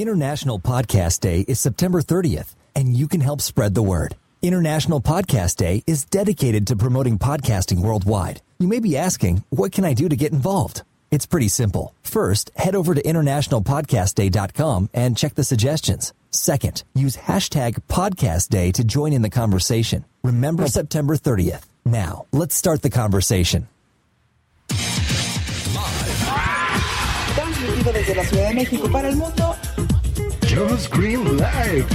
International Podcast Day is September 30th, and you can help spread the word. International Podcast Day is dedicated to promoting podcasting worldwide. You may be asking, what can I do to get involved? It's pretty simple. First, head over to internationalpodcastday.com and check the suggestions. Second, use hashtag podcast day to join in the conversation. Remember September 30th. Now, let's start the conversation. Mundo. Just Green Live.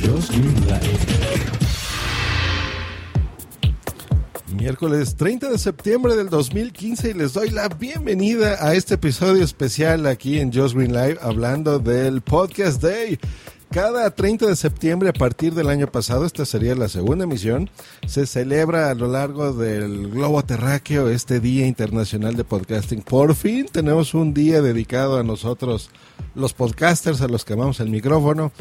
Just Green Live. Miércoles 30 de septiembre del 2015 y les doy la bienvenida a este episodio especial aquí en Just Green Live hablando del Podcast Day. Cada 30 de septiembre a partir del año pasado, esta sería la segunda emisión, se celebra a lo largo del globo terráqueo este Día Internacional de Podcasting. Por fin tenemos un día dedicado a nosotros, los podcasters, a los que amamos el micrófono.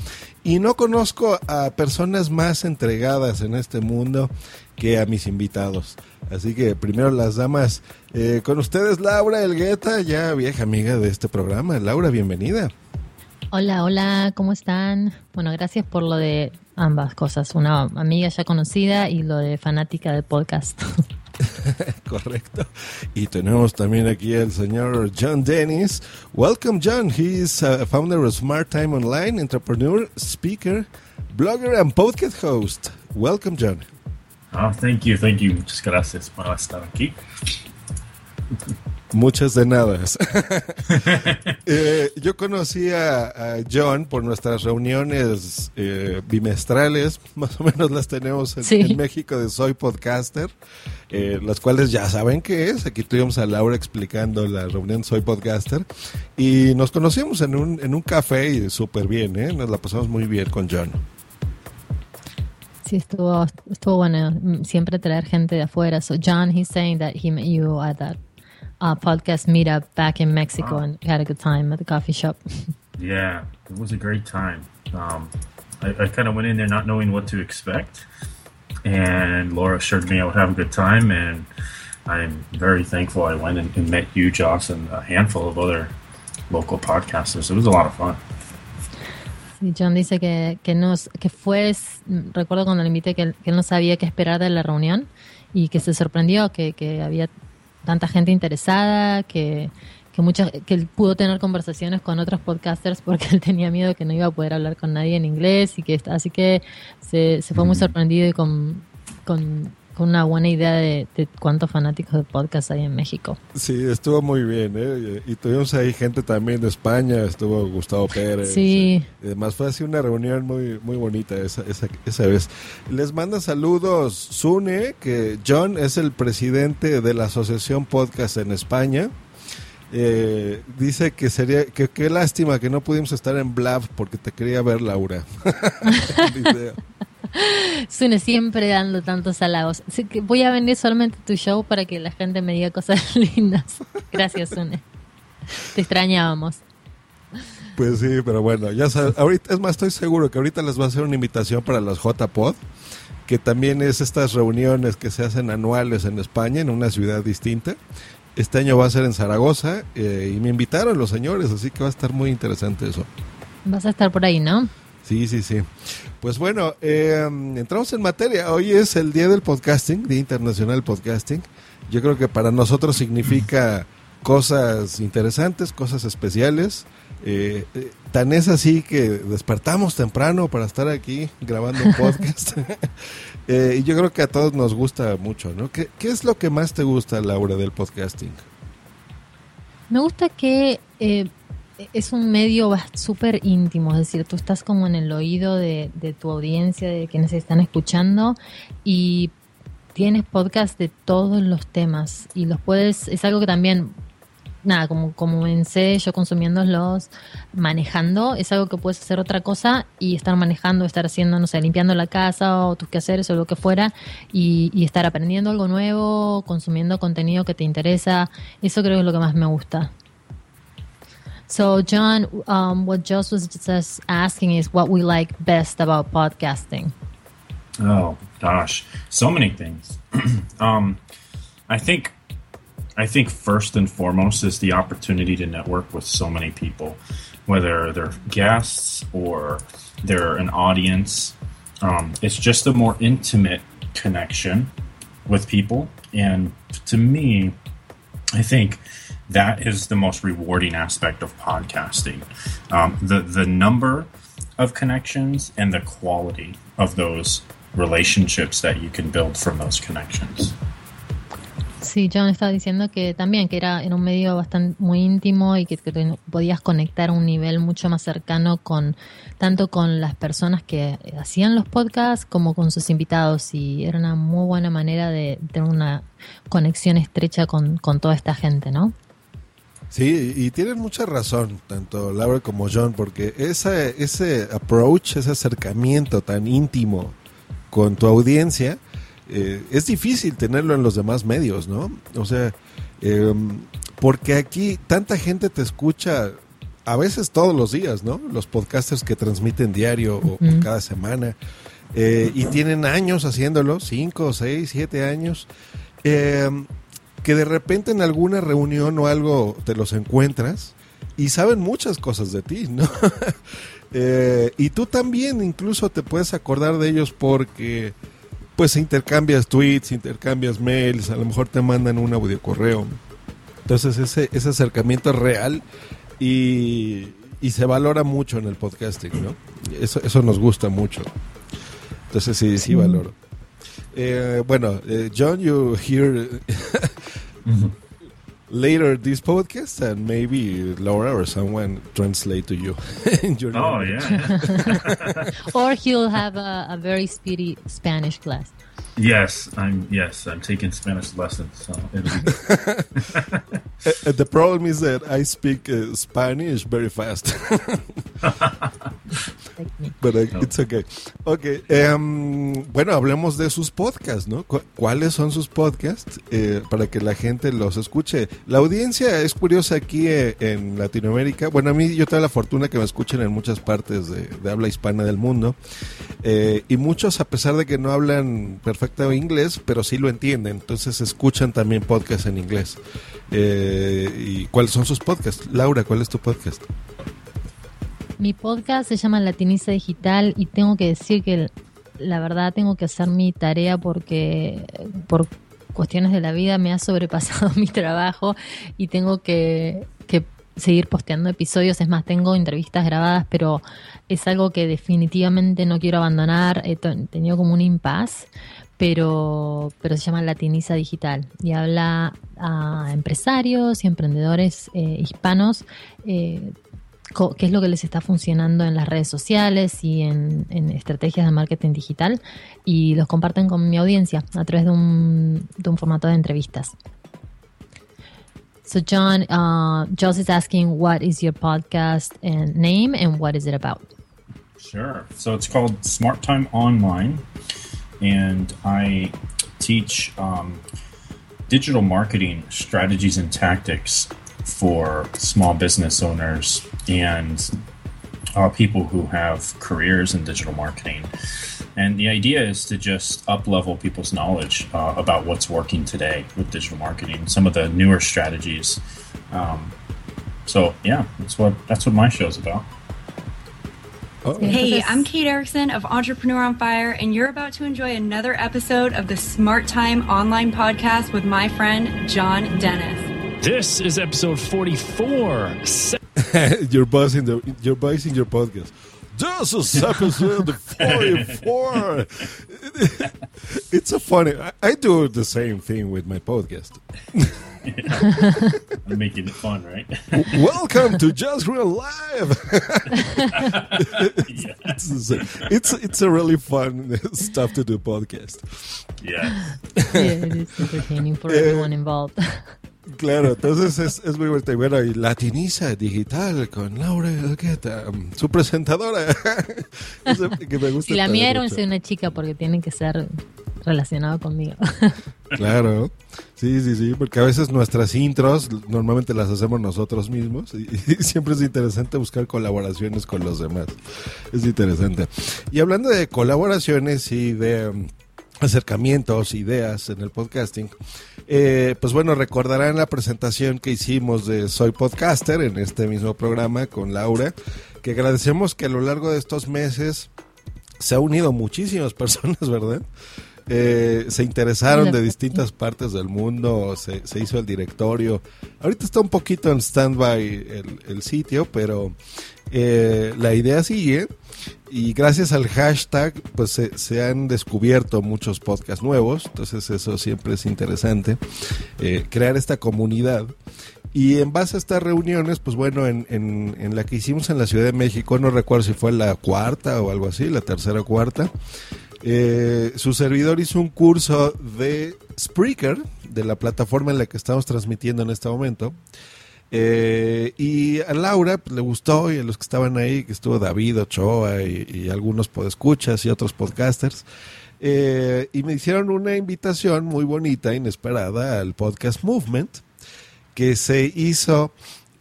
Y no conozco a personas más entregadas en este mundo que a mis invitados. Así que primero las damas, eh, con ustedes Laura Elgueta, ya vieja amiga de este programa. Laura, bienvenida. Hola, hola, ¿cómo están? Bueno, gracias por lo de ambas cosas, una amiga ya conocida y lo de fanática del podcast. Correcto. Y tenemos también aquí al señor John Dennis. Welcome, John. He is a founder of Smart Time Online, entrepreneur, speaker, blogger, and podcast host. Welcome, John. Oh, thank you, thank you. Muchas gracias por estar aquí. Muchas de nada. eh, yo conocí a, a, John por nuestras reuniones eh, bimestrales, más o menos las tenemos en, Sí. en México de Soy Podcaster, eh, las cuales ya saben qué es. Aquí tuvimos a Laura explicando la reunión Soy Podcaster y nos conocimos en un, en un café y súper bien, ¿eh? nos la pasamos muy bien con John. Sí, estuvo, estuvo bueno mm, siempre traer gente de afuera. So John, he's saying that he met you at that uh, podcast meetup back in Mexico and had a good time at the coffee shop. Yeah, it was a great time. Um, I, I kind of went in there not knowing what to expect, and Laura assured me I would have a good time, and I'm very thankful I went and, and met you, Joss, and a handful of other local podcasters. It was a lot of fun. Sí, John dice que, que, nos, que fue, recuerdo cuando le invité que, que él no sabía qué esperar de la reunión y que se sorprendió que, que había tanta gente interesada, que, que, mucha, que él pudo tener conversaciones con otros podcasters porque él tenía miedo que no iba a poder hablar con nadie en inglés y que está- así que se, se fue muy sorprendido y con, con, con una buena idea de, de cuántos fanáticos de podcast hay en México. Sí, estuvo muy bien, ¿eh? Y tuvimos ahí gente también de España, estuvo Gustavo Pérez. Sí. Y Además fue así una reunión muy, muy bonita esa, esa, esa vez. Les manda saludos Sune, que John es el presidente de la Asociación Podcast en España. Eh, dice que sería, que qué lástima que no pudimos estar en Blab porque te quería ver Laura. Sune siempre dando tantos halagos. Así que voy a venir solamente a tu show para que la gente me diga cosas lindas. Gracias, Sune. Te extrañábamos. Pues sí, pero bueno, ya sabes, ahorita es más, estoy seguro que ahorita les va a hacer una invitación para los JPod, que también es estas reuniones que se hacen anuales en España, en una ciudad distinta. Este año va a ser en Zaragoza eh, y me invitaron los señores, así que va a estar muy interesante eso. Vas a estar por ahí, ¿no? Sí, sí, sí. Pues bueno, eh, entramos en materia. Hoy es el Día del Podcasting, Día Internacional del Podcasting. Yo creo que para nosotros significa cosas interesantes, cosas especiales. Eh, eh, tan es así que despertamos temprano para estar aquí grabando un podcast. Eh, y yo creo que a todos nos gusta mucho, ¿no? ¿Qué, ¿Qué es lo que más te gusta, Laura, del podcasting? Me gusta que eh, es un medio súper íntimo, es decir, tú estás como en el oído de, de tu audiencia, de quienes están escuchando y tienes podcast de todos los temas y los puedes, es algo que también, nada, como, como comencé yo consumiéndolos, manejando, es algo que puedes hacer otra cosa y estar manejando, estar haciendo, no sé, limpiando la casa o tus quehaceres o lo que fuera y, y estar aprendiendo algo nuevo, consumiendo contenido que te interesa, eso creo que es lo que más me gusta. So, John, um, what Joss was just asking is what we like best about podcasting. Oh gosh, so many things. um, I think, I think first and foremost is the opportunity to network with so many people, whether they're guests or they're an audience. Um, it's just a more intimate connection with people, and to me, I think that is the most rewarding aspect of podcasting. Um, the the number of connections and the quality of those relationships that you can build from those connections. Sí, John estaba diciendo que también que era, era un medio bastante muy íntimo y que, que podías conectar a un nivel mucho más cercano con tanto con las personas que hacían los podcasts como con sus invitados y era una muy buena manera de tener una conexión estrecha con, con toda esta gente, ¿no? Sí, y tienen mucha razón, tanto Laura como John, porque ese, ese approach, ese acercamiento tan íntimo con tu audiencia, eh, es difícil tenerlo en los demás medios, ¿no? O sea, eh, porque aquí tanta gente te escucha a veces todos los días, ¿no? Los podcasters que transmiten diario o Ujú. cada semana eh, y tienen años haciéndolo, cinco, seis, siete años, eh, que de repente en alguna reunión o algo te los encuentras y saben muchas cosas de ti, ¿no? Eh, y tú también incluso te puedes acordar de ellos porque pues intercambias tweets, intercambias mails, a lo mejor te mandan un audio correo. Entonces ese, ese acercamiento es real y, y se valora mucho en el podcasting, ¿no? Eso, eso nos gusta mucho. Entonces sí, sí valoro. Eh, bueno, eh, John, you hear Mm-hmm. later this podcast and maybe Laura or someone translate to you. in your Oh language. yeah, Or he'll have a, a very speedy Spanish class. Yes, I'm yes, I'm taking Spanish lessons. So the problem is that I speak uh, Spanish very fast. But uh, it's okay. Ok, em, bueno, hablemos de sus podcasts, ¿no? Cu- ¿Cuáles son sus podcasts? Eh, para que la gente los escuche. La audiencia es curiosa aquí eh, en Latinoamérica. Bueno, a mí yo tengo la fortuna que me escuchen en muchas partes de, de habla hispana del mundo. Eh, y muchos, a pesar de que no hablan perfecto inglés, pero sí lo entienden. Entonces escuchan también podcasts en inglés. Eh, ¿Y cuáles son sus podcasts? Laura, ¿cuál es tu podcast? Mi podcast se llama Latiniza Digital y tengo que decir que la verdad tengo que hacer mi tarea porque por cuestiones de la vida me ha sobrepasado mi trabajo y tengo que, que seguir posteando episodios. Es más, tengo entrevistas grabadas, pero es algo que definitivamente no quiero abandonar. He tenido como un impasse, pero, pero se llama Latiniza Digital y habla a empresarios y emprendedores eh, hispanos. eh, qué es lo que les está funcionando en las redes sociales y en, estrategias de marketing digital y los comparten con mi audiencia a través de un, formato de entrevistas. So John, uh, Joss is asking, what is your podcast and name and what is it about? Sure. So it's called Smart Time Online, and I teach um, digital marketing strategies and tactics for small business owners and uh, people who have careers in digital marketing. And the idea is to just up level people's knowledge uh, about what's working today with digital marketing, some of the newer strategies. Um, so yeah, that's what that's what my show's about. Oh. Hey, I'm Kate Erickson of Entrepreneur on Fire, and you're about to enjoy another episode of the Smart Time Online Podcast with my friend, John Dennis. This is episode 44. Se- your voice in the your voice in your podcast. This is episode forty four. it's a funny. I, I do the same thing with my podcast. I'm making it fun, right? Welcome to Just Real Live. yeah. it's, it's it's a really fun stuff to do podcast. yeah. Yeah, it is entertaining for everyone involved. Claro, entonces es, es muy divertido. Bueno, y Latiniza Digital con Laura Elgueta, um, su presentadora. Eso que me gusta Y la mía era una chica porque tiene que ser relacionado conmigo. Claro, sí, sí, sí, porque a veces nuestras intros normalmente las hacemos nosotros mismos y, siempre es interesante buscar colaboraciones con los demás. Es interesante. Y hablando de colaboraciones y de um, acercamientos, ideas en el podcasting, eh, pues bueno, recordarán la presentación que hicimos de Soy Podcaster en este mismo programa con Laura, que agradecemos que a lo largo de estos meses se ha unido muchísimas personas, ¿verdad? Eh, se interesaron de distintas partes del mundo, se, se hizo el directorio. Ahorita está un poquito en stand-by el, el sitio, pero eh, la idea sigue y gracias al hashtag pues se, se han descubierto muchos podcasts nuevos, entonces eso siempre es interesante, eh, crear esta comunidad. Y en base a estas reuniones, pues bueno, en, en, en la que hicimos en la Ciudad de México, no recuerdo si fue la cuarta o algo así, la tercera o cuarta, eh, su servidor hizo un curso de Spreaker, de la plataforma en la que estamos transmitiendo en este momento. Eh, y a Laura pues, le gustó y a los que estaban ahí, que estuvo David Ochoa y, algunos podescuchas y otros podcasters, eh, y me hicieron una invitación muy bonita, inesperada, al podcast Movement, que se hizo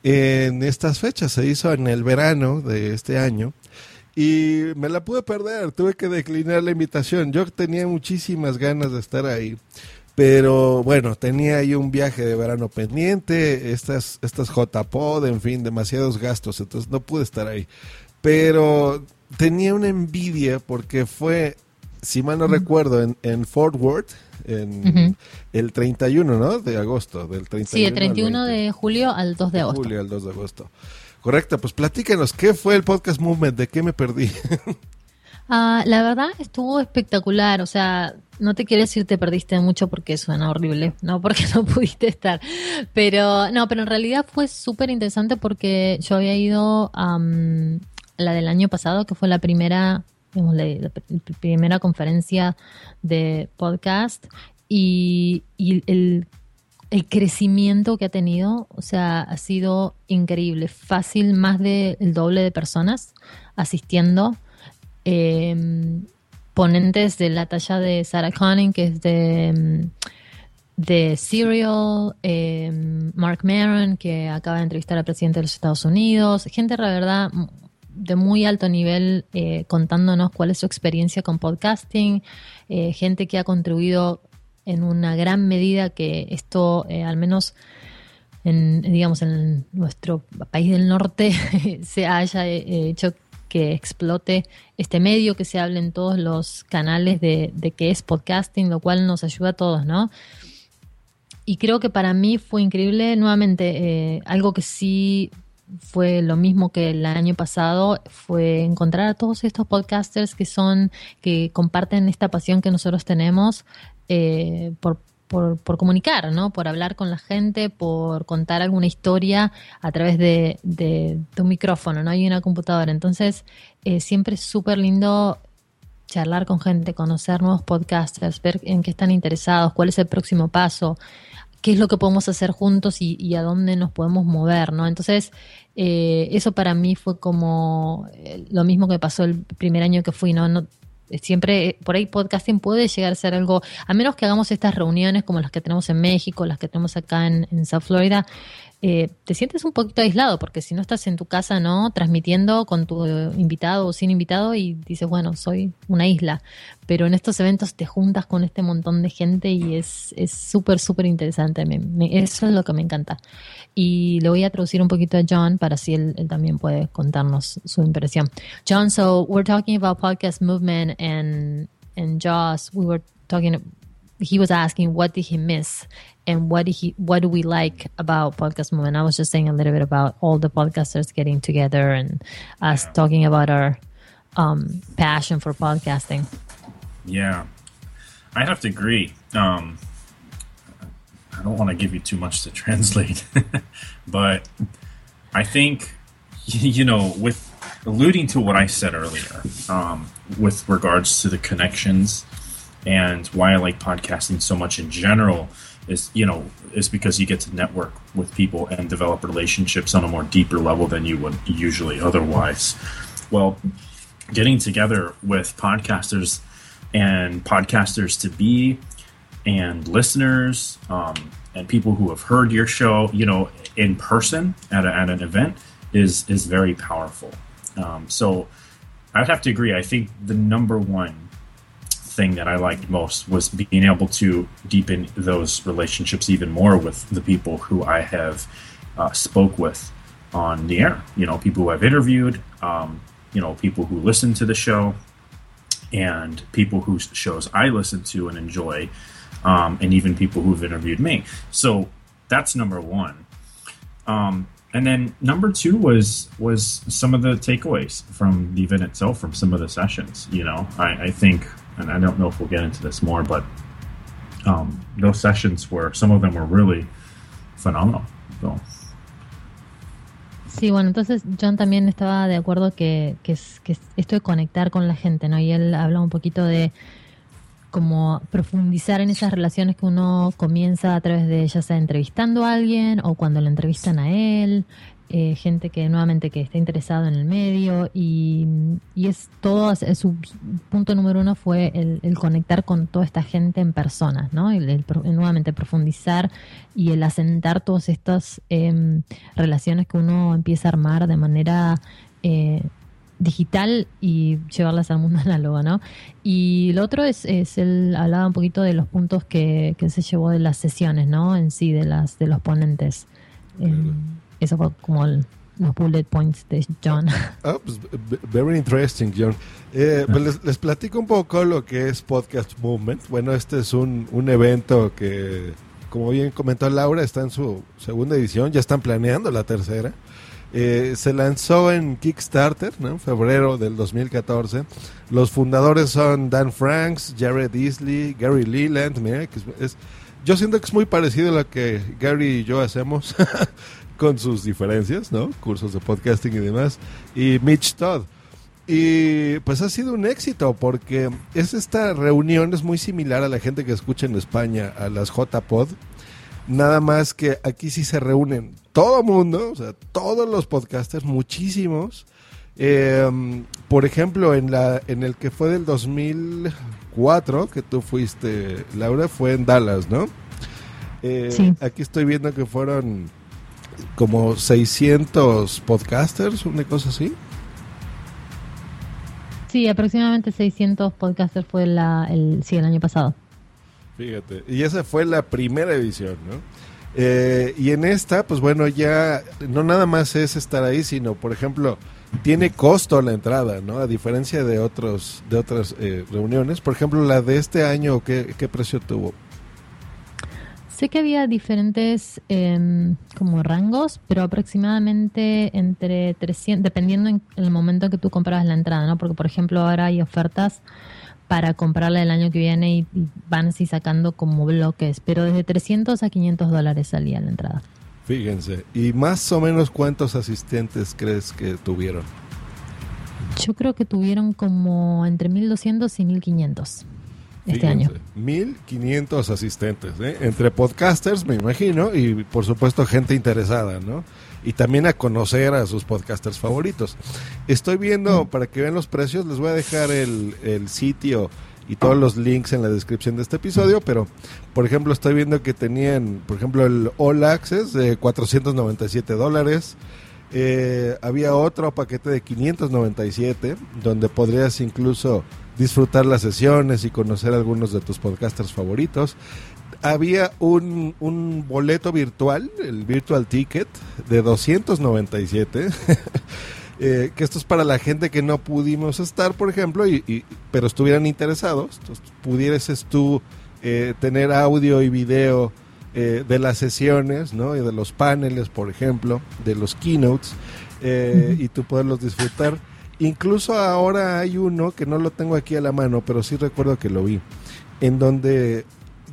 en estas fechas, se hizo en el verano de este año. Y me la pude perder, tuve que declinar la invitación. Yo tenía muchísimas ganas de estar ahí. Pero bueno, tenía ahí un viaje de verano pendiente, estas, estas JPod, en fin, demasiados gastos, entonces no pude estar ahí. Pero tenía una envidia porque fue, si mal no recuerdo, en, en Fort Worth, en Ujú. el 31, ¿no? De agosto, del 31 Sí, el al 31 20 de julio al 2 de agosto. julio al 2 de agosto. Correcto, pues platícanos, ¿qué fue el Podcast Movement? ¿De qué me perdí? Ah, la verdad estuvo espectacular, o sea, no te quiero decir te perdiste mucho porque suena horrible, no porque no pudiste estar, pero no, pero en realidad fue súper interesante porque yo había ido a la del año pasado, que fue la primera, digamos, la, la pr- primera conferencia de podcast y, y el el crecimiento que ha tenido, o sea, ha sido increíble. Fácil, más del doble de personas asistiendo. Eh, ponentes de la talla de Sarah Conning, que es de, mm, de Serial, eh, Mark Maron, que acaba de entrevistar al presidente de los Estados Unidos. Gente, la verdad, de muy alto nivel eh, contándonos cuál es su experiencia con podcasting. Eh, gente que ha contribuido en una gran medida que esto, eh, al menos en, digamos, en nuestro país del norte, se haya eh, hecho que explote este medio, que se hable en todos los canales de, de qué es podcasting, lo cual nos ayuda a todos, ¿no? Y creo que para mí fue increíble, nuevamente, eh, algo que sí fue lo mismo que el año pasado, fue encontrar a todos estos podcasters que son, que comparten esta pasión que nosotros tenemos eh, por, por, por comunicar, ¿no? Por hablar con la gente, por contar alguna historia a través de, de, de un micrófono, ¿no? Y una computadora. Entonces, eh, siempre es súper lindo charlar con gente, conocer nuevos podcasters, ver en qué están interesados, cuál es el próximo paso, qué es lo que podemos hacer juntos y, y a dónde nos podemos mover, ¿no? Entonces, eh, eso para mí fue como eh, lo mismo que pasó el primer año que fui, ¿no? no siempre eh, por ahí podcasting puede llegar a ser algo, a menos que hagamos estas reuniones como las que tenemos en México, las que tenemos acá en, en South Florida, eh, te sientes un poquito aislado porque si no estás en tu casa, ¿no? Transmitiendo con tu invitado o sin invitado y dices, bueno, soy una isla. Pero en estos eventos te juntas con este montón de gente y es es súper, súper interesante. Me, me, eso es lo que me encanta. Y le voy a traducir un poquito a John para así él, él también puede contarnos su impresión. John, so we're talking about podcast movement and, and Joss, we were talking he was asking what did he miss? And what did he what do we like about podcast movement i was just saying a little bit about all the podcasters getting together and us yeah. talking about our um, passion for podcasting. Yeah. I have to agree. Um, I don't want to give you too much to translate, but I think you know with alluding to what I said earlier um, with regards to the connections and why I like podcasting so much in general is you know is because you get to network with people and develop relationships on a more deeper level than you would usually otherwise. Well, getting together with podcasters and podcasters to be and listeners um, and people who have heard your show, you know, in person at, a, at an event is is very powerful. Um, so I'd have to agree. I think the number one thing that I liked most was being able to deepen those relationships even more with the people who I have uh, spoke with on the air. You know, people who I've interviewed, um, you know, people who listen to the show, and people whose shows I listen to and enjoy, um, and even people who've interviewed me. So that's number one. Um, and then number two was was some of the takeaways from the event itself, from some of the sessions. You know, I, I think, and I don't know if we'll get into this more, but um, those sessions were some of them were really phenomenal. Sí, bueno, entonces John también estaba de acuerdo que, que, es, que es esto de conectar con la gente, ¿no? Y él habla un poquito de como profundizar en esas relaciones que uno comienza a través de ya sea entrevistando a alguien o cuando lo entrevistan a él, eh, gente que nuevamente que está interesado en el medio y, y es todo, es- su punto número uno fue el, el conectar con toda esta gente en persona, ¿no? El, el el nuevamente profundizar y el asentar todas estas em, relaciones que uno empieza a armar de manera eh, digital y llevarlas al mundo análogo, ¿no? Y lo otro es, es él hablaba un poquito de los puntos que, que se llevó de las sesiones, ¿no? En sí, de las de los ponentes. Em, eso fue como el- los bullet points de John. Ah, pues, v- very interesting, John. Eh, pues les, les platico un poco lo que es Podcast Movement. Bueno, este es un, un evento que, como bien comentó Laura, está en su segunda edición, ya están planeando la tercera. Eh, se lanzó en Kickstarter ¿no? en febrero del 2014. Los fundadores son Dan Franks, Jared Easley, Gary Leland. Mira, que es- es- yo siento que es muy parecido a lo que Gary y yo hacemos con sus diferencias, ¿no? Cursos de podcasting y demás. Y Mitch Todd. Y pues ha sido un éxito porque es esta reunión es muy similar a la gente que escucha en España, a las JPod. Nada más que aquí sí se reúnen todo mundo, o sea, todos los podcasters, muchísimos. Eh, por ejemplo, en la en el que fue del 2004, que tú fuiste, Laura, fue en Dallas, ¿no? Eh, Sí. Aquí estoy viendo que fueron como 600 podcasters, una cosa así. Sí, aproximadamente 600 podcasters fue la, el, sí, el año pasado. Fíjate, y esa fue la primera edición, ¿no? Eh, y en esta, pues bueno, ya no nada más es estar ahí, sino, por ejemplo, tiene costo la entrada, ¿no? A diferencia de otros de otras eh, reuniones. Por ejemplo, la de este año, ¿qué, qué precio tuvo? Sé que había diferentes em, como rangos, pero aproximadamente entre 300, dependiendo en el momento que tú comprabas la entrada, ¿no? Porque, por ejemplo, ahora hay ofertas para comprarla el año que viene y, y van así sacando como bloques, pero desde 300 a 500 dólares salía la entrada. Fíjense, y más o menos cuántos asistentes crees que tuvieron. Yo creo que tuvieron como entre 1200 y 1500 este Fíjense, año. 1500 asistentes, ¿eh? entre podcasters, me imagino, y por supuesto gente interesada, ¿no? Y también a conocer a sus podcasters favoritos. Estoy viendo, Mm. para que vean los precios, les voy a dejar el, el sitio y todos los links en la descripción de este episodio, pero por ejemplo estoy viendo que tenían, por ejemplo, el All Access de 497 dólares. Eh, había otro paquete de 597 donde podrías incluso disfrutar las sesiones y conocer algunos de tus podcasters favoritos. Había un, un boleto virtual, el Virtual Ticket, de 297. eh, que esto es para la gente que no pudimos estar, por ejemplo, y, y- pero estuvieran interesados. Entonces, pudieses tú eh, tener audio y video eh, de las sesiones, ¿no? Y de los paneles, por ejemplo, de los keynotes, eh, y tú poderlos disfrutar. Incluso ahora hay uno que no lo tengo aquí a la mano, pero sí recuerdo que lo vi, en donde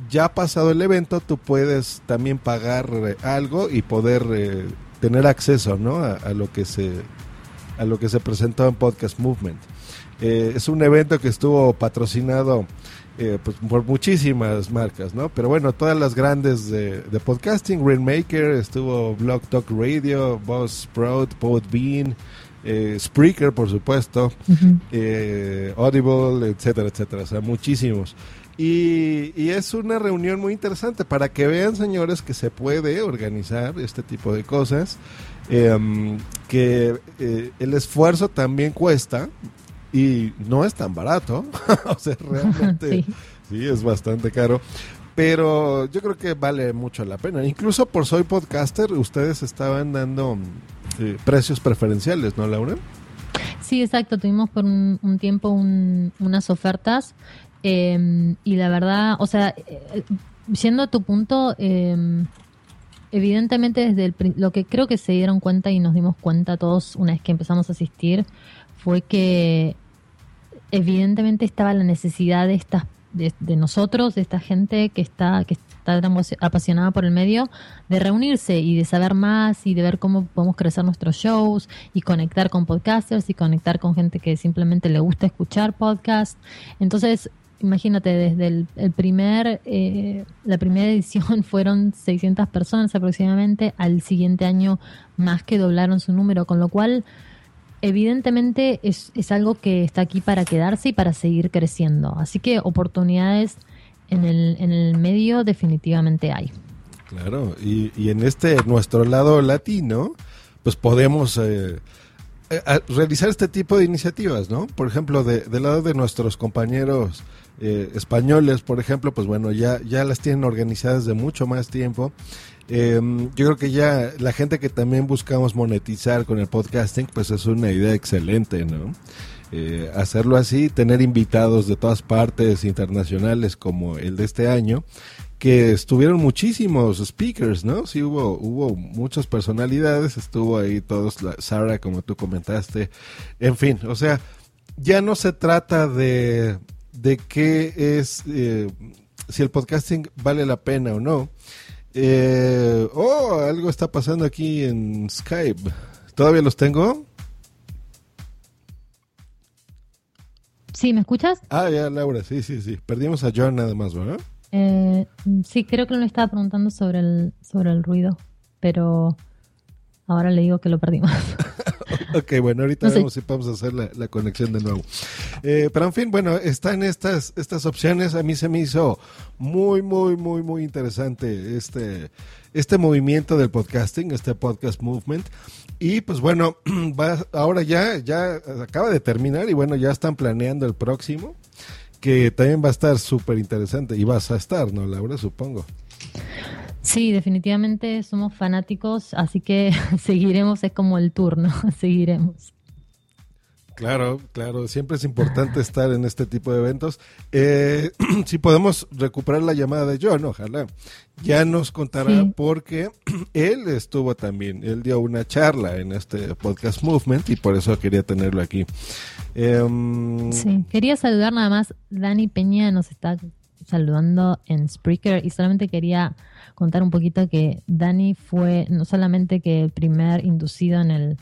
ya pasado el evento, tú puedes también pagar eh, algo y poder eh, tener acceso, ¿no? A, lo que se a lo que se presentó en Podcast Movement. Eh, es un evento que estuvo patrocinado eh, pues, por muchísimas marcas, ¿no? Pero bueno, todas las grandes de, podcasting, Rainmaker, estuvo Blog Talk Radio, Boss Podbean, eh, Spreaker, por supuesto, eh, Audible, etcétera, etcétera, o sea, muchísimos. Y, y es una reunión muy interesante para que vean, señores, que se puede organizar este tipo de cosas, em, que eh, el esfuerzo también cuesta y no es tan barato, o sea, realmente Sí. sí, es bastante caro. Pero yo creo que vale mucho la pena. Incluso por Soy Podcaster, ustedes estaban dando precios preferenciales, ¿no, Laura? Sí, exacto. Tuvimos por un, tiempo un- unas ofertas eh, y la verdad, o sea, eh, yendo a tu punto, eh, evidentemente desde el, lo que creo que se dieron cuenta y nos dimos cuenta todos una vez que empezamos a asistir fue que evidentemente estaba la necesidad de estas de, de nosotros, de esta gente que está que está tan apasionada por el medio, de reunirse y de saber más y de ver cómo podemos crecer nuestros shows y conectar con podcasters y conectar con gente que simplemente le gusta escuchar podcast. Entonces, imagínate, desde el, el primer, eh, la primera edición fueron 600 personas aproximadamente, al siguiente año más que doblaron su número, con lo cual evidentemente es, es algo que está aquí para quedarse y para seguir creciendo. Así que oportunidades en el, en el medio definitivamente hay. Claro, y, y en este nuestro lado latino, pues podemos eh, eh, realizar este tipo de iniciativas, ¿no? Por ejemplo, de- del lado de nuestros compañeros eh, españoles, por ejemplo, pues bueno, ya, ya las tienen organizadas de mucho más tiempo. Eh, yo creo que ya la gente que también buscamos monetizar con el podcasting, pues es una idea excelente, ¿no? Eh, hacerlo así, tener invitados de todas partes internacionales como el de este año, que estuvieron muchísimos speakers, ¿no? Sí hubo, muchas personalidades, estuvo ahí todos, Sara, como tú comentaste, en fin, o sea, ya no se trata de, de qué es, eh, si el podcasting vale la pena o no. Eh, oh, algo está pasando aquí en Skype. ¿Todavía los tengo? Sí, ¿me escuchas? Ah, ya, Laura, sí, sí, sí. Perdimos a John nada más, ¿verdad? Eh, sí, creo que no le estaba preguntando sobre el, sobre el ruido, pero ahora le digo que lo perdimos. Ok, bueno, ahorita No sé. vemos si podemos hacer la, la conexión de nuevo. Eh, pero en fin, bueno, están estas, estas opciones. A mí se me hizo muy, muy, muy, muy interesante este, este movimiento del podcasting, este podcast movement. Y pues bueno, va, ahora ya, ya acaba de terminar y bueno, ya están planeando el próximo, que también va a estar súper interesante. Y vas a estar, ¿no, Laura? Supongo. Sí, definitivamente somos fanáticos, así que seguiremos, es como el turno, seguiremos. Claro, claro, siempre es importante estar en este tipo de eventos. Eh, si podemos recuperar la llamada de John, ojalá. Ya nos contará Sí. porque él estuvo también, él dio una charla en este podcast movement y por eso quería tenerlo aquí. Em, Sí, quería saludar nada más, Dani Peña nos está saludando en Spreaker y solamente quería contar un poquito que Dani fue no solamente que el primer inducido en el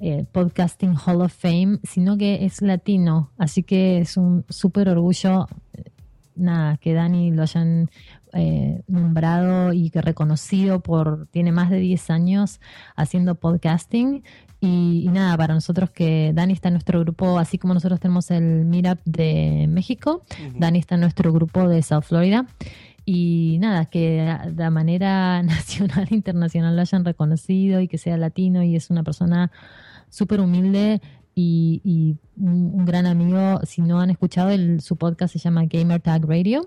eh, Podcasting Hall of Fame, sino que es latino, así que es un súper orgullo, nada, que Dani lo hayan eh, nombrado y que reconocido por, tiene más de 10 años haciendo podcasting y, y nada, para nosotros que Dani está en nuestro grupo, así como nosotros tenemos el Meetup de México, Dani está en nuestro grupo de South Florida. Y nada, que de manera nacional e internacional lo hayan reconocido y que sea latino y es una persona súper humilde y, un gran amigo. Si no han escuchado, el, su podcast se llama Gamer Tag Radio.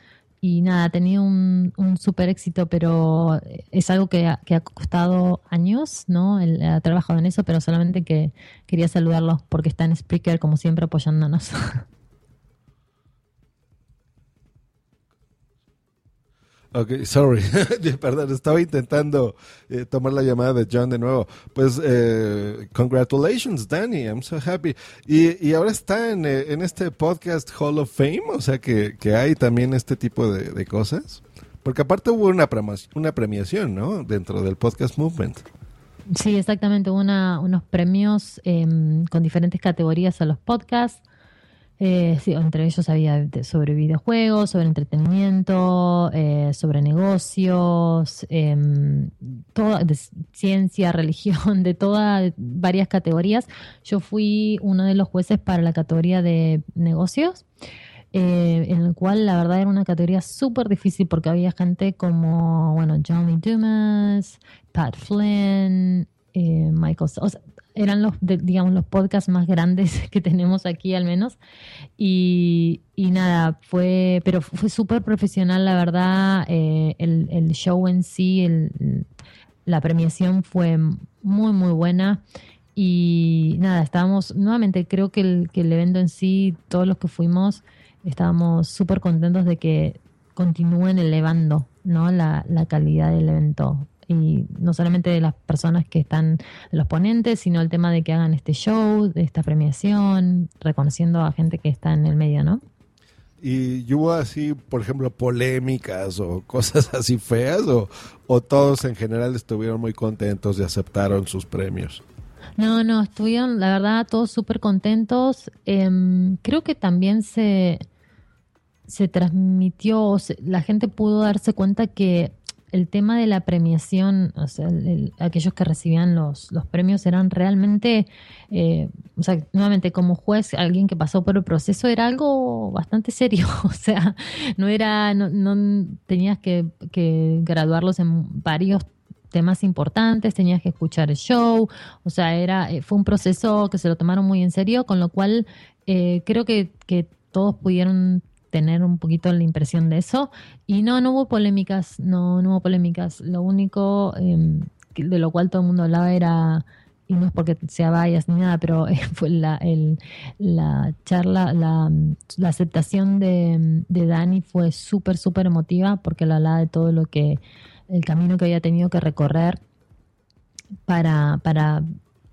Y nada, ha tenido un, un súper éxito, pero es algo que ha, que ha costado años, ¿no? Él ha trabajado en eso, pero solamente que quería saludarlos porque está en Spreaker, como siempre, apoyándonos. Ok, sorry. Perdón, estaba intentando eh, tomar la llamada de John de nuevo. Pues, eh, congratulations, Danny. I'm so happy. Y, y ahora está en, eh, en este podcast Hall of Fame, o sea que, que hay también este tipo de, de cosas. Porque aparte hubo una, una premiación, ¿no? Dentro del podcast movement. Sí, exactamente. Una, unos premios em, con diferentes categorías a los podcasts. Eh, sí, entre ellos había sobre videojuegos, sobre entretenimiento, eh, sobre negocios, em, ciencia, religión, de todas, varias categorías. Yo fui uno de los jueces para la categoría de negocios. eh, en el cual la verdad era una categoría súper difícil porque había gente como, bueno, Johnny Dumas, Pat Flynn, eh, Michael, o eran los, de- digamos, los podcasts más grandes que tenemos aquí al menos. Y, y nada, fue, pero fue súper profesional, la verdad, eh, el, el show en sí, el- la premiación fue muy, muy buena. Y nada, estábamos, nuevamente creo que el, que el evento en sí, todos los que fuimos, estábamos súper contentos de que continúen elevando ¿no? la, la calidad del evento. Y no solamente de las personas que están, de los ponentes, sino el tema de que hagan este show, de esta premiación, reconociendo a gente que está en el medio, ¿no? Y hubo así, por ejemplo, polémicas o cosas así feas, o, o todos en general estuvieron muy contentos y aceptaron sus premios. No, no, estuvieron, la verdad, todos súper contentos. Em, creo que también se, se transmitió, se- la gente pudo darse cuenta que el tema de la premiación, o sea, el- el- aquellos que recibían los, los premios eran realmente, eh, o sea, nuevamente como juez, alguien que pasó por el proceso era algo bastante serio, o sea, no era, no, no tenías que, que graduarlos en varios temas importantes, tenías que escuchar el show, o sea, era, eh, fue un proceso que se lo tomaron muy en serio, con lo cual eh, creo que, que todos pudieron tener un poquito la impresión de eso. Y no, no hubo polémicas, no, no hubo polémicas. Lo único que- de lo cual todo el mundo hablaba era, y no es porque sea bias ni nada, pero eh, fue la, la charla, la, la aceptación de, de Dani fue súper, súper emotiva porque lo hablaba de todo lo que, el camino que había tenido que recorrer para, para,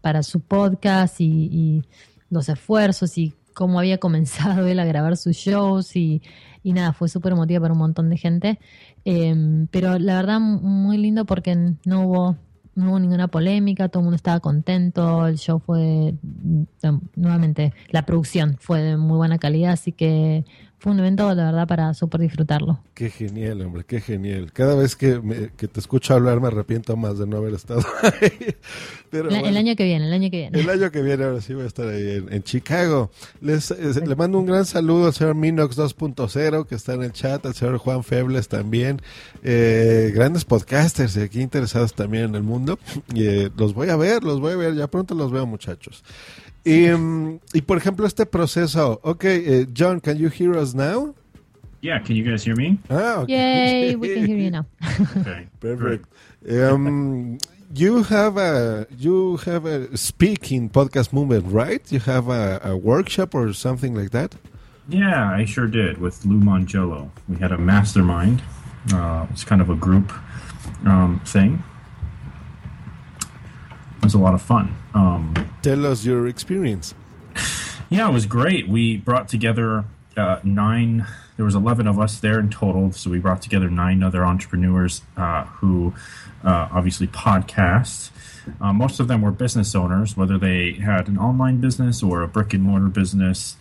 para su podcast y, y los esfuerzos y cómo había comenzado él a grabar sus shows y, y nada, fue súper emotiva para un montón de gente. Eh, pero la verdad, muy lindo porque no hubo, no hubo ninguna polémica, todo el mundo estaba contento, el show fue, mm, nuevamente, la producción fue de muy buena calidad, así que fue un evento, la verdad, para súper disfrutarlo. Qué genial, hombre, qué genial. Cada vez que, me- que te escucho hablar me arrepiento más de no haber estado ahí. Pero La- bueno. El año que viene, el año que viene. El año que viene, ahora sí voy a estar ahí en, en Chicago. Les, eh, le mando un gran saludo al señor Minox 2.0 que está en el chat, al señor Juan Febles también. Eh, grandes podcasters y aquí interesados también en el mundo. Y, eh, los voy a ver, los voy a ver, ya pronto los veo muchachos. Y, mm, y por ejemplo, este proceso. Ok, eh, John, can you hear us now? Yeah, can you guys hear me? Ah, ok. Yay, we can hear you now. Okay. Perfect. Um, you have a you have a speaking podcast movement, right? You have a, a workshop or something like that. Yeah, I sure did with Lou Mangello. We had a mastermind. Uh, it's kind of a group um, thing. It was a lot of fun. Um, Tell us your experience. yeah, it was great. We brought together uh, nine there was 11 of us there in total. So we brought together nine other entrepreneurs uh, who uh, obviously podcast. Uh, most of them were business owners, whether they had an online business or a brick and mortar business.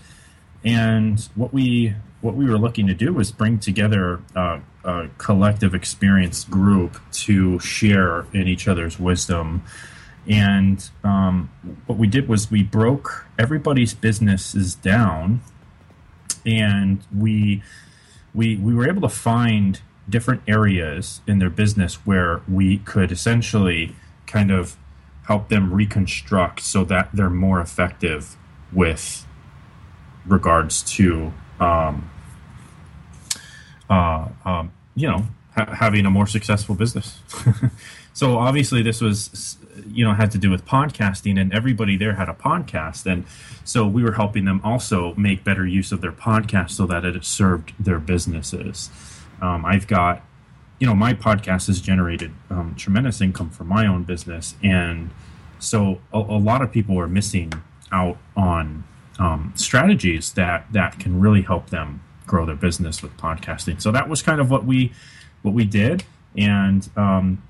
And what we what we were looking to do was bring together uh, a collective experience group to share in each other's wisdom. And um, what we did was we broke everybody's businesses down, and we we we were able to find different areas in their business where we could essentially kind of help them reconstruct so that they're more effective with regards to um, uh, um, you know ha- having a more successful business. so obviously this was you know had to do with podcasting and everybody there had a podcast and so we were helping them also make better use of their podcast so that it served their businesses. Um, i've got you know my podcast has generated um, tremendous income for my own business and so a, a lot of people are missing out on um, strategies that that can really help them grow their business with podcasting. So that was kind of what we what we did and um,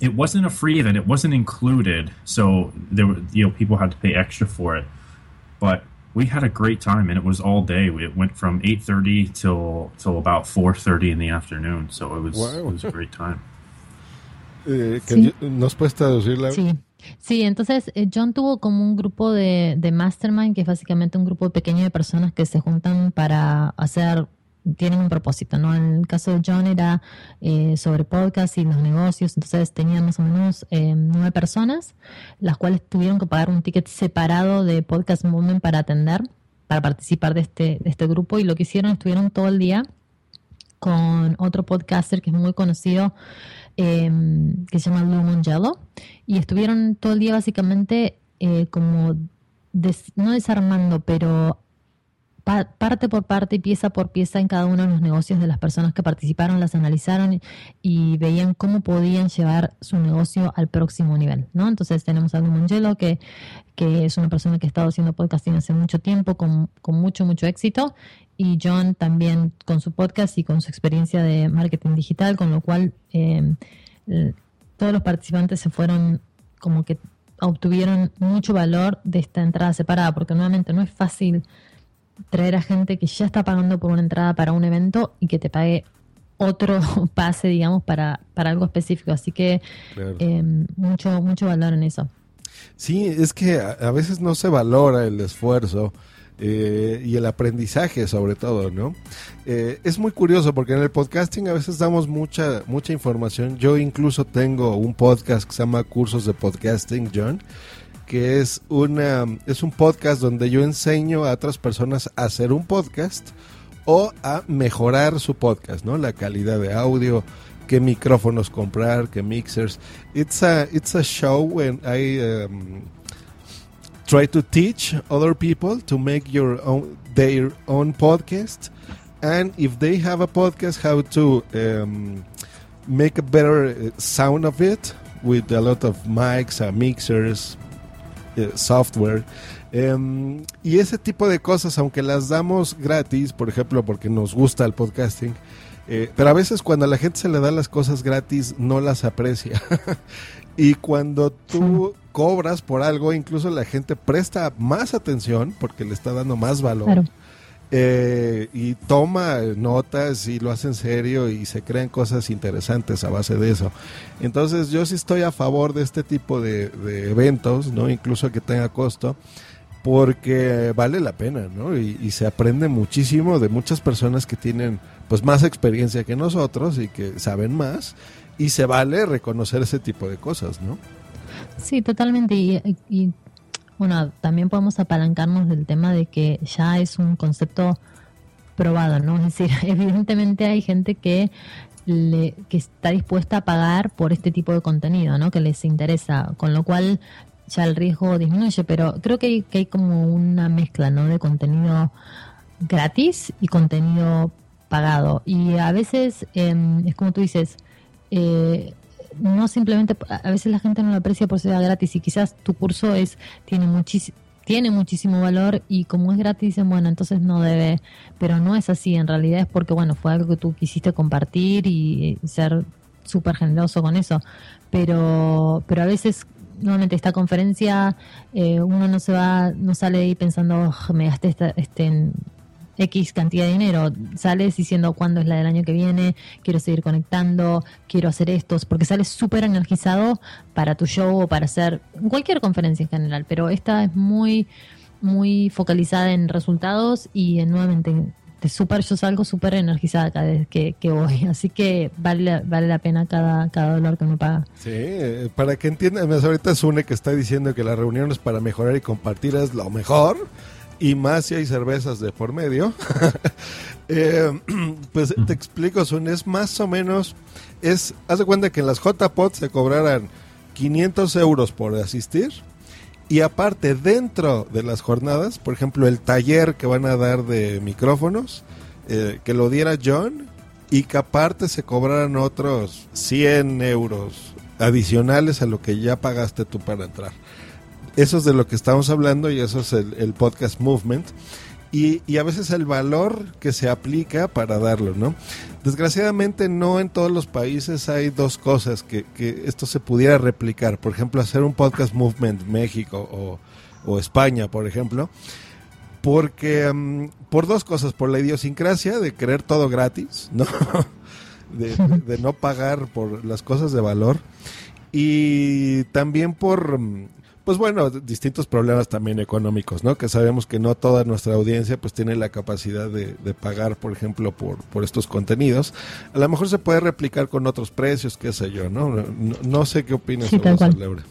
it wasn't a free event. It wasn't included, so there were you know people had to pay extra for it. But we had a great time, and it was all day. It went from eight thirty till till about four thirty in the afternoon. So it was Wow. it was a great time. Eh, que Sí. yo- ¿Nos puedes traducirla? Sí. Sí, entonces eh, John tuvo como un grupo de, de mastermind, que es básicamente un grupo pequeño de personas que se juntan para hacer, tienen un propósito, ¿no? En el caso de John era eh, sobre podcast y los negocios, entonces tenía más o menos eh, nueve personas, las cuales tuvieron que pagar un ticket separado de Podcast Movement para atender, para participar de este, de este grupo, y lo que hicieron, estuvieron todo el día con otro podcaster que es muy conocido, eh, que se llama Lou Mongello, y estuvieron todo el día básicamente eh, como, no desarmando, pero pa- parte por parte y pieza por pieza en cada uno de los negocios de las personas que participaron, las analizaron y, veían cómo podían llevar su negocio al próximo nivel, ¿no? Entonces tenemos a Lou Mongello, que, que es una persona que ha estado haciendo podcasting hace mucho tiempo, con, con mucho, mucho éxito, y John también con su podcast y con su experiencia de marketing digital, con lo cual eh, todos los participantes se fueron como que obtuvieron mucho valor de esta entrada separada, porque nuevamente no es fácil traer a gente que ya está pagando por una entrada para un evento y que te pague otro pase, digamos, para, para algo específico. Así que Claro. eh, mucho, mucho valor en eso. Sí, es que a, a veces no se valora el esfuerzo eh, y el aprendizaje sobre todo, ¿no? Eh, es muy curioso porque en el podcasting a veces damos mucha mucha información. Yo incluso tengo un podcast que se llama Cursos de Podcasting, John, que es una es un podcast donde yo enseño a otras personas a hacer un podcast o a mejorar su podcast, ¿no? La calidad de audio, qué micrófonos comprar, qué mixers. It's a it's a show when I um, try to teach other people to make your own their own podcast, and if they have a podcast, how to um, make a better uh, sound of it with a lot of mics, uh, mixers, uh, software. Em, y ese tipo de cosas, aunque las damos gratis, por ejemplo, porque nos gusta el podcasting, eh, pero a veces cuando a la gente se le da las cosas gratis, no las aprecia. y cuando tú cobras por algo, incluso la gente presta más atención porque le está dando más valor. Eh, y toma notas y lo hace en serio y se crean cosas interesantes a base de eso. Entonces yo sí estoy a favor de este tipo de, eventos, no incluso que tenga costo, porque vale la pena, ¿no? Y, y se aprende muchísimo de muchas personas que tienen pues más experiencia que nosotros y que saben más y se vale reconocer ese tipo de cosas, ¿no? Sí, totalmente. Bueno, también podemos apalancarnos del tema de que ya es un concepto probado, ¿no? Es decir, evidentemente hay gente que le, que está dispuesta a pagar por este tipo de contenido, ¿no? Que les interesa, con lo cual ya el riesgo disminuye, pero creo que hay, que como una mezcla, ¿no? De contenido gratis y contenido pagado. Y a veces eh, es como tú dices, eh, no simplemente, a veces la gente no lo aprecia por ser gratis y quizás tu curso es tiene muchis, tiene muchísimo valor y como es gratis dicen, bueno, entonces no debe, pero no es así, en realidad es porque, bueno, fue algo que tú quisiste compartir y ser súper generoso con eso, pero, pero a veces nuevamente esta conferencia eh, uno no se va, no sale ahí pensando, "Oh, me gasté esta, este, X cantidad de dinero, sales diciendo cuándo es la del año que viene, quiero seguir conectando, quiero hacer estos, porque sales súper energizado para tu show o para hacer cualquier conferencia en general, pero esta es muy, muy focalizada en resultados y en, nuevamente de súper, yo salgo súper energizada cada vez que, voy, así que vale, vale la pena cada, cada dólar que me paga. Sí, eh, para que entiendan, ahorita Sune que está diciendo que las reuniones para mejorar y compartir es lo mejor, y más si hay cervezas de por medio. Eh, pues te explico, Sune, es más o menos, es, haz de cuenta que en las JPOT se cobraran 500 euros por asistir, y aparte dentro de las jornadas, por ejemplo, el taller que van a dar de micrófonos, eh, que lo diera John, y que aparte se cobraran otros 100 euros adicionales a lo que ya pagaste tú para entrar. Eso es de lo que estamos hablando y eso es el, podcast movement. Y, y a veces el valor que se aplica para darlo, ¿no? Desgraciadamente no en todos los países hay dos cosas que, que esto se pudiera replicar. Por ejemplo, hacer un podcast movement México o, o España, por ejemplo. Porque mm, por dos cosas, por la idiosincrasia de querer todo gratis, ¿no? de, de no pagar por las cosas de valor. Y también por, mm, pues bueno, distintos problemas también económicos, ¿no? Que sabemos que no toda nuestra audiencia pues tiene la capacidad de, de pagar, por ejemplo, por, por estos contenidos. A lo mejor se puede replicar con otros precios, qué sé yo, ¿no? No, no sé qué opinas Sí, sobre eso. Laura.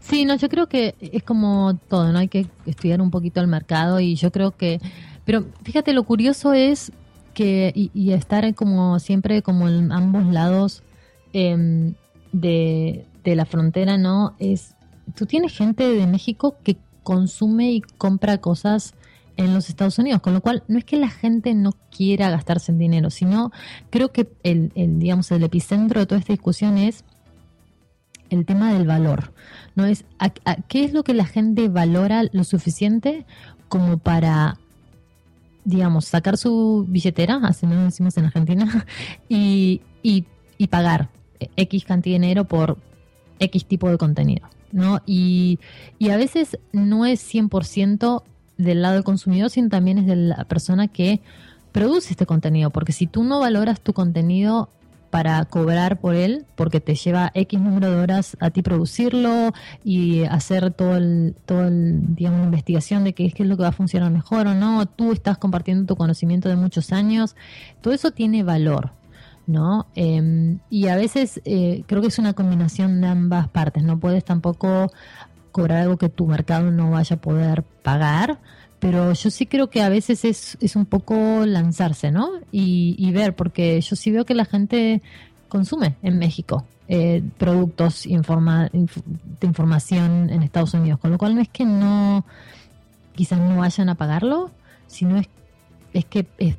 Sí, no, yo creo que es como todo, ¿no? Hay que estudiar un poquito el mercado y yo creo que, pero fíjate, lo curioso es que, y, y estar como siempre como en ambos lados em, de, de la frontera, ¿no? Es, tú tienes gente de México que consume y compra cosas en los Estados Unidos, con lo cual no es que la gente no quiera gastarse en dinero, sino creo que el, digamos, el epicentro de toda esta discusión es el tema del valor. ¿no? Es a- ¿Qué es lo que la gente valora lo suficiente como para, digamos, sacar su billetera, así nos decimos en Argentina, y, y, y pagar X cantidad de dinero por X tipo de contenido? ¿No? Y, y a veces no es 100% del lado del consumidor, sino también es de la persona que produce este contenido, porque si tú no valoras tu contenido para cobrar por él, porque te lleva X número de horas a ti producirlo y hacer todo el, todo el, digamos, investigación de qué es, qué es lo que va a funcionar mejor o no, tú estás compartiendo tu conocimiento de muchos años, todo eso tiene valor, ¿no? Eh, y a veces eh, creo que es una combinación de ambas partes, no puedes tampoco cobrar algo que tu mercado no vaya a poder pagar, pero yo sí creo que a veces es, es un poco lanzarse, ¿no? Y, y ver, porque yo sí veo que la gente consume en México eh, productos informa- inf- de información en Estados Unidos, con lo cual no es que no, quizás no vayan a pagarlo, sino es, es que es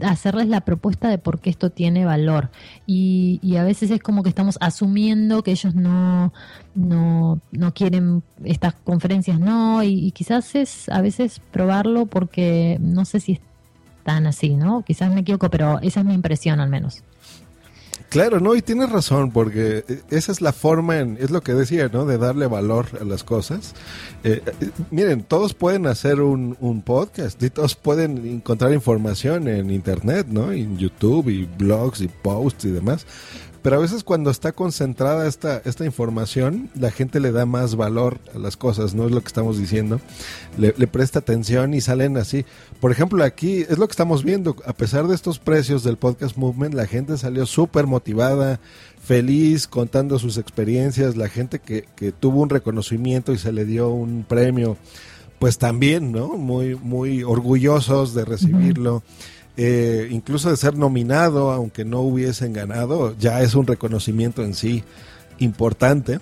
hacerles la propuesta de por qué esto tiene valor. Y, y a veces es como que estamos asumiendo que ellos no, no, no quieren estas conferencias, no, y, y quizás es a veces probarlo porque no sé si es tan así, ¿no? Quizás me equivoco, pero esa es mi impresión al menos. Claro, no, y tienes razón, porque eh, esa es la forma, en, es lo que decía, ¿no? De darle valor a las cosas. Eh, eh, miren, todos pueden hacer un, un podcast y todos pueden encontrar información en Internet, ¿no? En YouTube y blogs y posts y demás. Pero a veces cuando está concentrada esta, esta información, la gente le da más valor a las cosas, no es lo que estamos diciendo. Le, presta atención y salen así. Por ejemplo, aquí es lo que estamos viendo. A pesar de estos precios del podcast movement, la gente salió súper motivada, feliz, contando sus experiencias. La gente que, que tuvo un reconocimiento y se le dio un premio, pues también, ¿no? Muy, muy orgullosos de recibirlo. Eh, incluso de ser nominado, aunque no hubiesen ganado, ya es un reconocimiento en sí importante.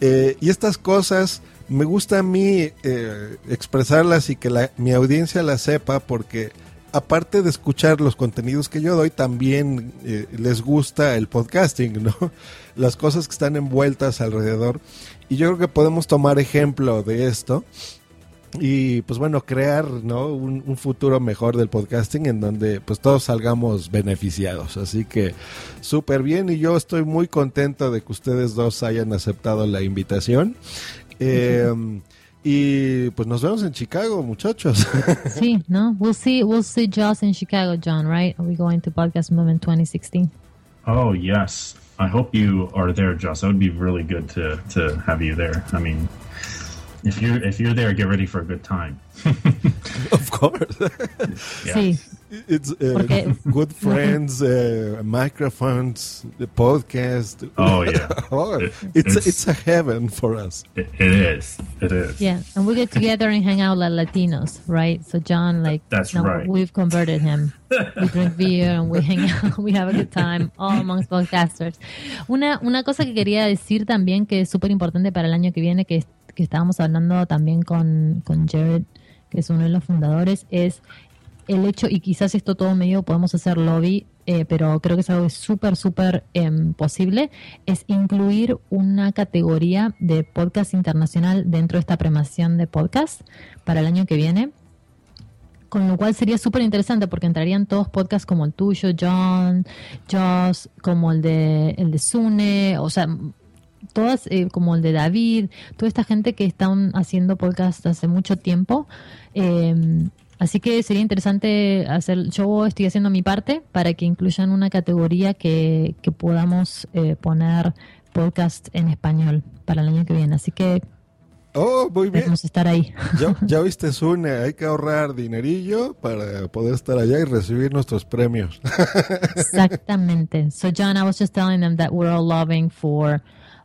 Eh, y estas cosas me gusta a mí eh, expresarlas y que la- mi audiencia las sepa porque aparte de escuchar los contenidos que yo doy, también eh, les gusta el podcasting, ¿no? Las cosas que están envueltas alrededor. Y yo creo que podemos tomar ejemplo de esto y pues bueno, crear ¿no? un, un futuro mejor del podcasting en donde pues todos salgamos beneficiados. Así que súper bien y yo estoy muy contento de que ustedes dos hayan aceptado la invitación. Eh, y pues nos vemos en Chicago, muchachos. Sí, no? We'll see, we'll see Joss in Chicago, John, right? Are we going to Podcast Movement 2016? Oh yes, I hope you are there, Joss. That would be really good to to have you there. I mean, if you're if you're there, get ready for a good time. of course. Yeah. Sí. It's uh, Porque- good friends, uh, microphones, the podcast. Oh, yeah. Oh, It- it's it's- it's a heaven for us. It, it is. It is. Yeah, and we get together and hang out like Latinos, right? So John, like, That's now right. We've converted him. We drink beer and we hang out. We have a good time all amongst podcasters. Una una cosa que quería decir también que es súper importante para el año que viene, que, que estábamos hablando también con, con Jared, que es uno de los fundadores, es el hecho, y quizás esto todo medio podemos hacer lobby, eh, pero creo que es algo súper, súper em, posible, es incluir una categoría de podcast internacional dentro de esta premiación de podcast para el año que viene. Con lo cual sería súper interesante porque entrarían todos podcasts como el tuyo, John, Joss, como el de, el de Sune, o sea, todas, eh, como el de David, toda esta gente que están haciendo podcast hace mucho tiempo. Eh, así que sería interesante hacer, yo estoy haciendo mi parte para que incluyan una categoría que, que podamos eh, poner podcast en español para el año que viene. Así que Oh, muy bien. debemos estar ahí. Ya, ya viste, Sune, hay que ahorrar dinerillo para poder estar allá y recibir nuestros premios. Exactamente. So, John, I was just telling them that we're all loving for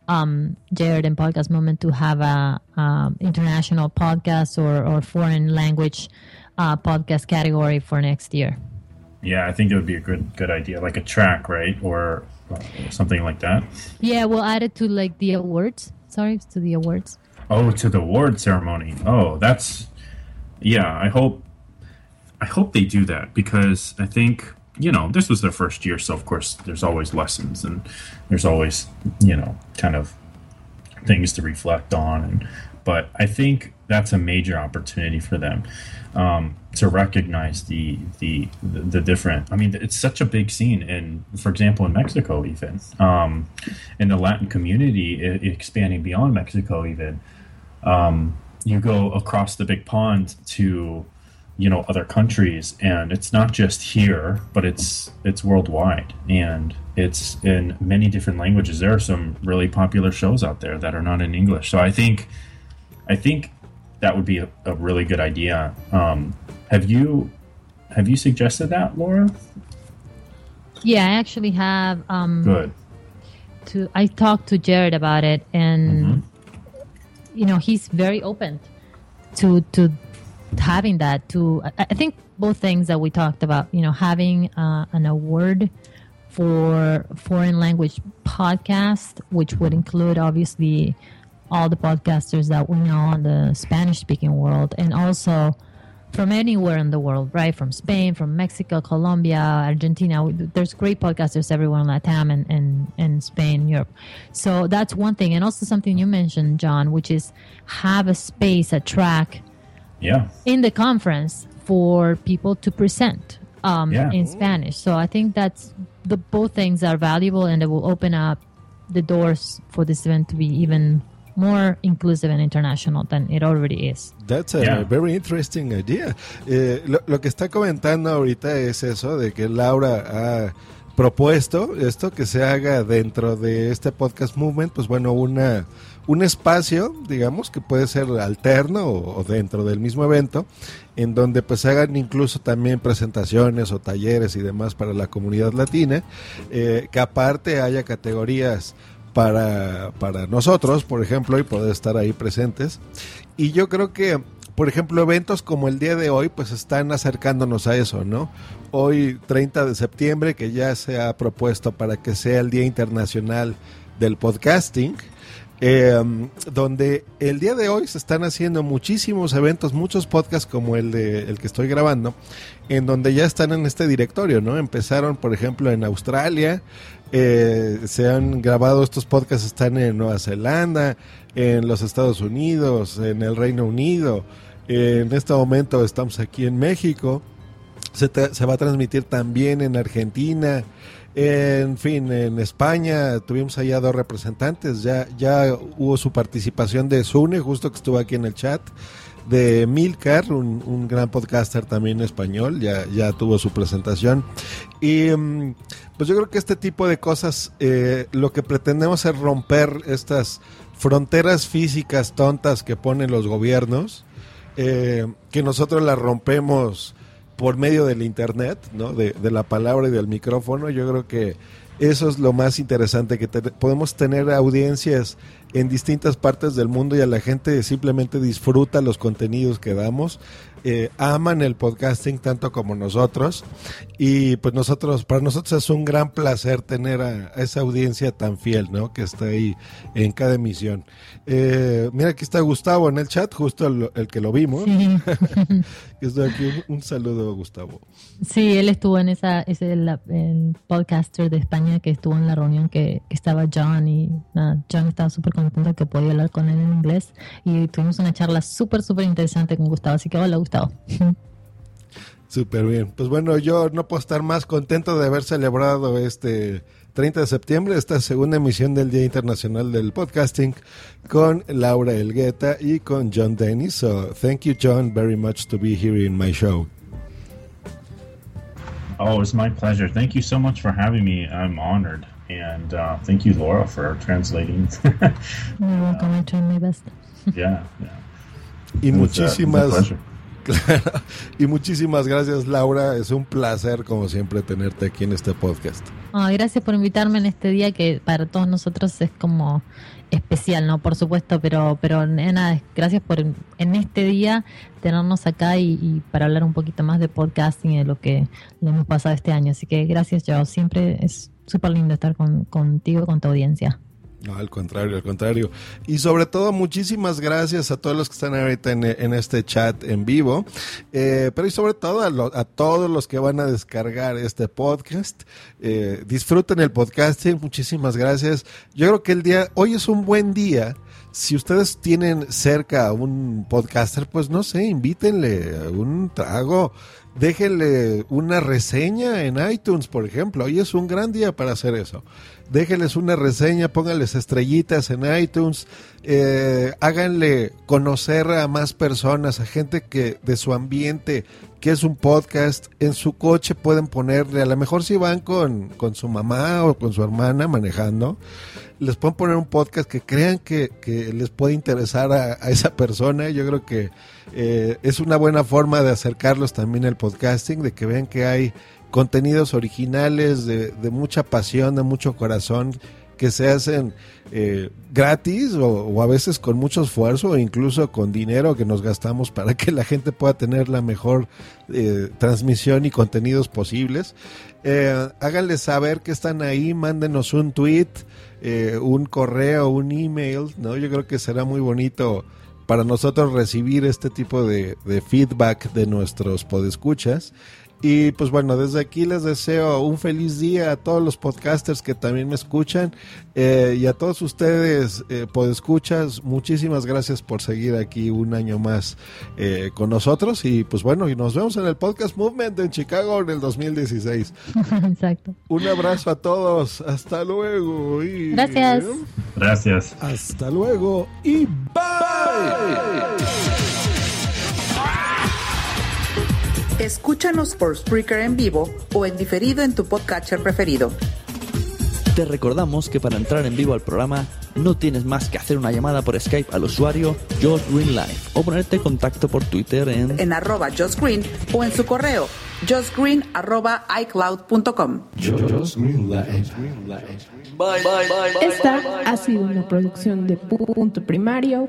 um, Jared and Podcast Moment to have a um, international podcast or, or foreign language uh, podcast category for next year. Yeah, I think it would be a good good idea, like a track, right, or uh, something like that. Yeah, we'll add it to like the awards. Sorry, to the awards. Oh, to the award ceremony. Oh, that's yeah. I hope I hope they do that because I think you know this was their first year, so of course there's always lessons and there's always you know kind of things to reflect on. And but I think that's a major opportunity for them um, to recognize the, the the different. I mean, it's such a big scene, in for example, in Mexico, even um, in the Latin community, i expanding beyond Mexico, even um, you go across the big pond to you know other countries and it's not just here but it's it's worldwide and it's in many different languages. There are some really popular shows out there that are not in english. So i think i think that would be a, a really good idea. Um, have you have you suggested that laura? Yeah, I actually have. Um, good. to I talked to Jared about it, and you know he's very open to to having that. To I, think both things that we talked about. You know, having uh, an award for foreign language podcast, which would include obviously all the podcasters that we know in the Spanish speaking world, and also from anywhere in the world, right? From Spain, from Mexico, Colombia, Argentina. There's great podcasters everywhere in Latam and, and, and Spain, Europe. So that's one thing. And also something you mentioned, John, which is have a space, a track yeah in the conference for people to present um, Yeah. in Spanish. So I think that's the both things are valuable and it will open up the doors for this event to be even more inclusive and international than it already is. That's a Yeah. very interesting idea. Eh, lo, lo que está comentando ahorita es eso de que Laura ha propuesto esto que se haga dentro de este podcast movement, pues bueno, una un espacio, digamos, que puede ser alterno o, dentro del mismo evento, en donde pues hagan incluso también presentaciones o talleres y demás para la comunidad latina, eh, que aparte haya categorías para, para nosotros, por ejemplo, y poder estar ahí presentes. Y yo creo que, por ejemplo, eventos como el día de hoy, pues están acercándonos a eso, ¿no? Hoy, 30 de septiembre, que ya se ha propuesto para que sea el Día Internacional del Podcasting. eh, donde el día de hoy se están haciendo muchísimos eventos, muchos podcasts como el de el que estoy grabando, en donde ya están en este directorio, ¿no? Empezaron, por ejemplo, en Australia, eh, se han grabado estos podcasts, están en Nueva Zelanda, en los Estados Unidos, en el Reino Unido, en este momento estamos aquí en México. Se, se va a transmitir también en Argentina, en fin, en España tuvimos allá dos representantes, ya, ya hubo su participación de Sune, justo que estuvo aquí en el chat, de Milcar, un, un gran podcaster también español, ya, ya tuvo su presentación. Y mm, pues yo creo que este tipo de cosas, eh, lo que pretendemos es romper estas fronteras físicas tontas que ponen los gobiernos, eh, que nosotros las rompemos por medio del internet, ¿no? De, de, la palabra y del micrófono. Yo creo que eso es lo más interesante, que podemos tener audiencias en distintas partes del mundo y a la gente simplemente disfruta los contenidos que damos. Eh, aman el podcasting tanto como nosotros. Y pues nosotros para nosotros es un gran placer tener a, a esa audiencia tan fiel no que está ahí en cada emisión. Eh, mira aquí está Gustavo en el chat justo el, el que lo vimos. Sí. estoy aquí un, saludo Gustavo. Sí, él estuvo en esa, ese el, el podcaster de España que estuvo en la reunión que, que estaba John y nada, John estaba súper contento que podía hablar con él en inglés. Y tuvimos una charla súper, súper interesante con Gustavo, así que hola Gustavo. Súper bien. Pues bueno, yo no puedo estar más contento de haber celebrado este 30 de septiembre, esta segunda emisión del Día Internacional del Podcasting con Laura Elgueta y con John Dennis. So, thank you, John, very much to be here in my show. Oh, it's my pleasure. Thank you so much for having me. I'm honored. And uh, thank you, Laura, for translating. You're welcome. I tried my best. yeah, yeah. Y It was, uh, it was a muchísimas pleasure. Claro. Y muchísimas gracias, Laura. Es un placer, como siempre, tenerte aquí en este podcast. Oh, gracias por invitarme en este día que para todos nosotros es como especial, ¿no? Por supuesto, pero, pero nada, gracias por en este día tenernos acá y, y para hablar un poquito más de podcasting y de lo que le hemos pasado este año. Así que gracias, yo. Siempre es súper lindo estar con, contigo, con tu audiencia. No, al contrario, al contrario. Y sobre todo, muchísimas gracias a todos los que están ahorita en, en este chat en vivo. Eh, pero y sobre todo a, a todos los que van a descargar este podcast. Eh, disfruten el podcasting. Muchísimas gracias. Yo creo que el día, hoy es un buen día. Si ustedes tienen cerca a un podcaster, pues no sé, invítenle un trago. Déjenle una reseña en iTunes, por ejemplo. Hoy es un gran día para hacer eso. Déjenles una reseña, pónganles estrellitas en iTunes, eh, háganle conocer a más personas, a gente que de su ambiente, que es un podcast, en su coche pueden ponerle, a lo mejor si van con, con su mamá o con su hermana manejando, les pueden poner un podcast que crean que, que les puede interesar a, esa persona. Yo creo que eh, es una buena forma de acercarlos también al podcasting, de que vean que hay contenidos originales de, de mucha pasión, de mucho corazón, que se hacen eh, gratis o, a veces con mucho esfuerzo o incluso con dinero que nos gastamos para que la gente pueda tener la mejor eh, transmisión y contenidos posibles. Eh, háganles saber que están ahí, mándenos un tweet, eh, un correo, un email, ¿no? Yo creo que será muy bonito para nosotros recibir este tipo de feedback de nuestros podescuchas. Y pues bueno, desde aquí les deseo un feliz día a todos los podcasters que también me escuchan eh, y a todos ustedes eh, podescuchas. Muchísimas gracias por seguir aquí un año más eh, con nosotros y pues bueno, y nos vemos en el Podcast Movement en Chicago en el 2016. Exacto. Un abrazo a todos, hasta luego. Y... Gracias. Gracias. Hasta luego y bye. Escúchanos por Spreaker en vivo o en diferido en tu podcatcher preferido. Te recordamos que para entrar en vivo al programa no tienes más que hacer una llamada por Skype al usuario Josh Green Live o ponerte en contacto por Twitter en En arroba Josh Green o en su correo joshgreen arroba iCloud.com. Esta ha sido una producción de punto primario.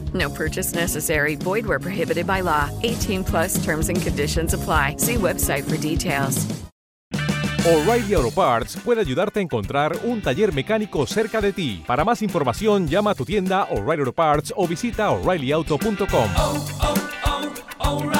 No purchase necessary. Void where prohibited by law. 18 plus terms and conditions apply. See website for details. O'Reilly Auto Parts puede ayudarte a encontrar un taller mecánico cerca de ti. Para más información, llama a tu tienda O'Reilly Auto Parts o visita oreillyauto.com. Oh, oh, oh,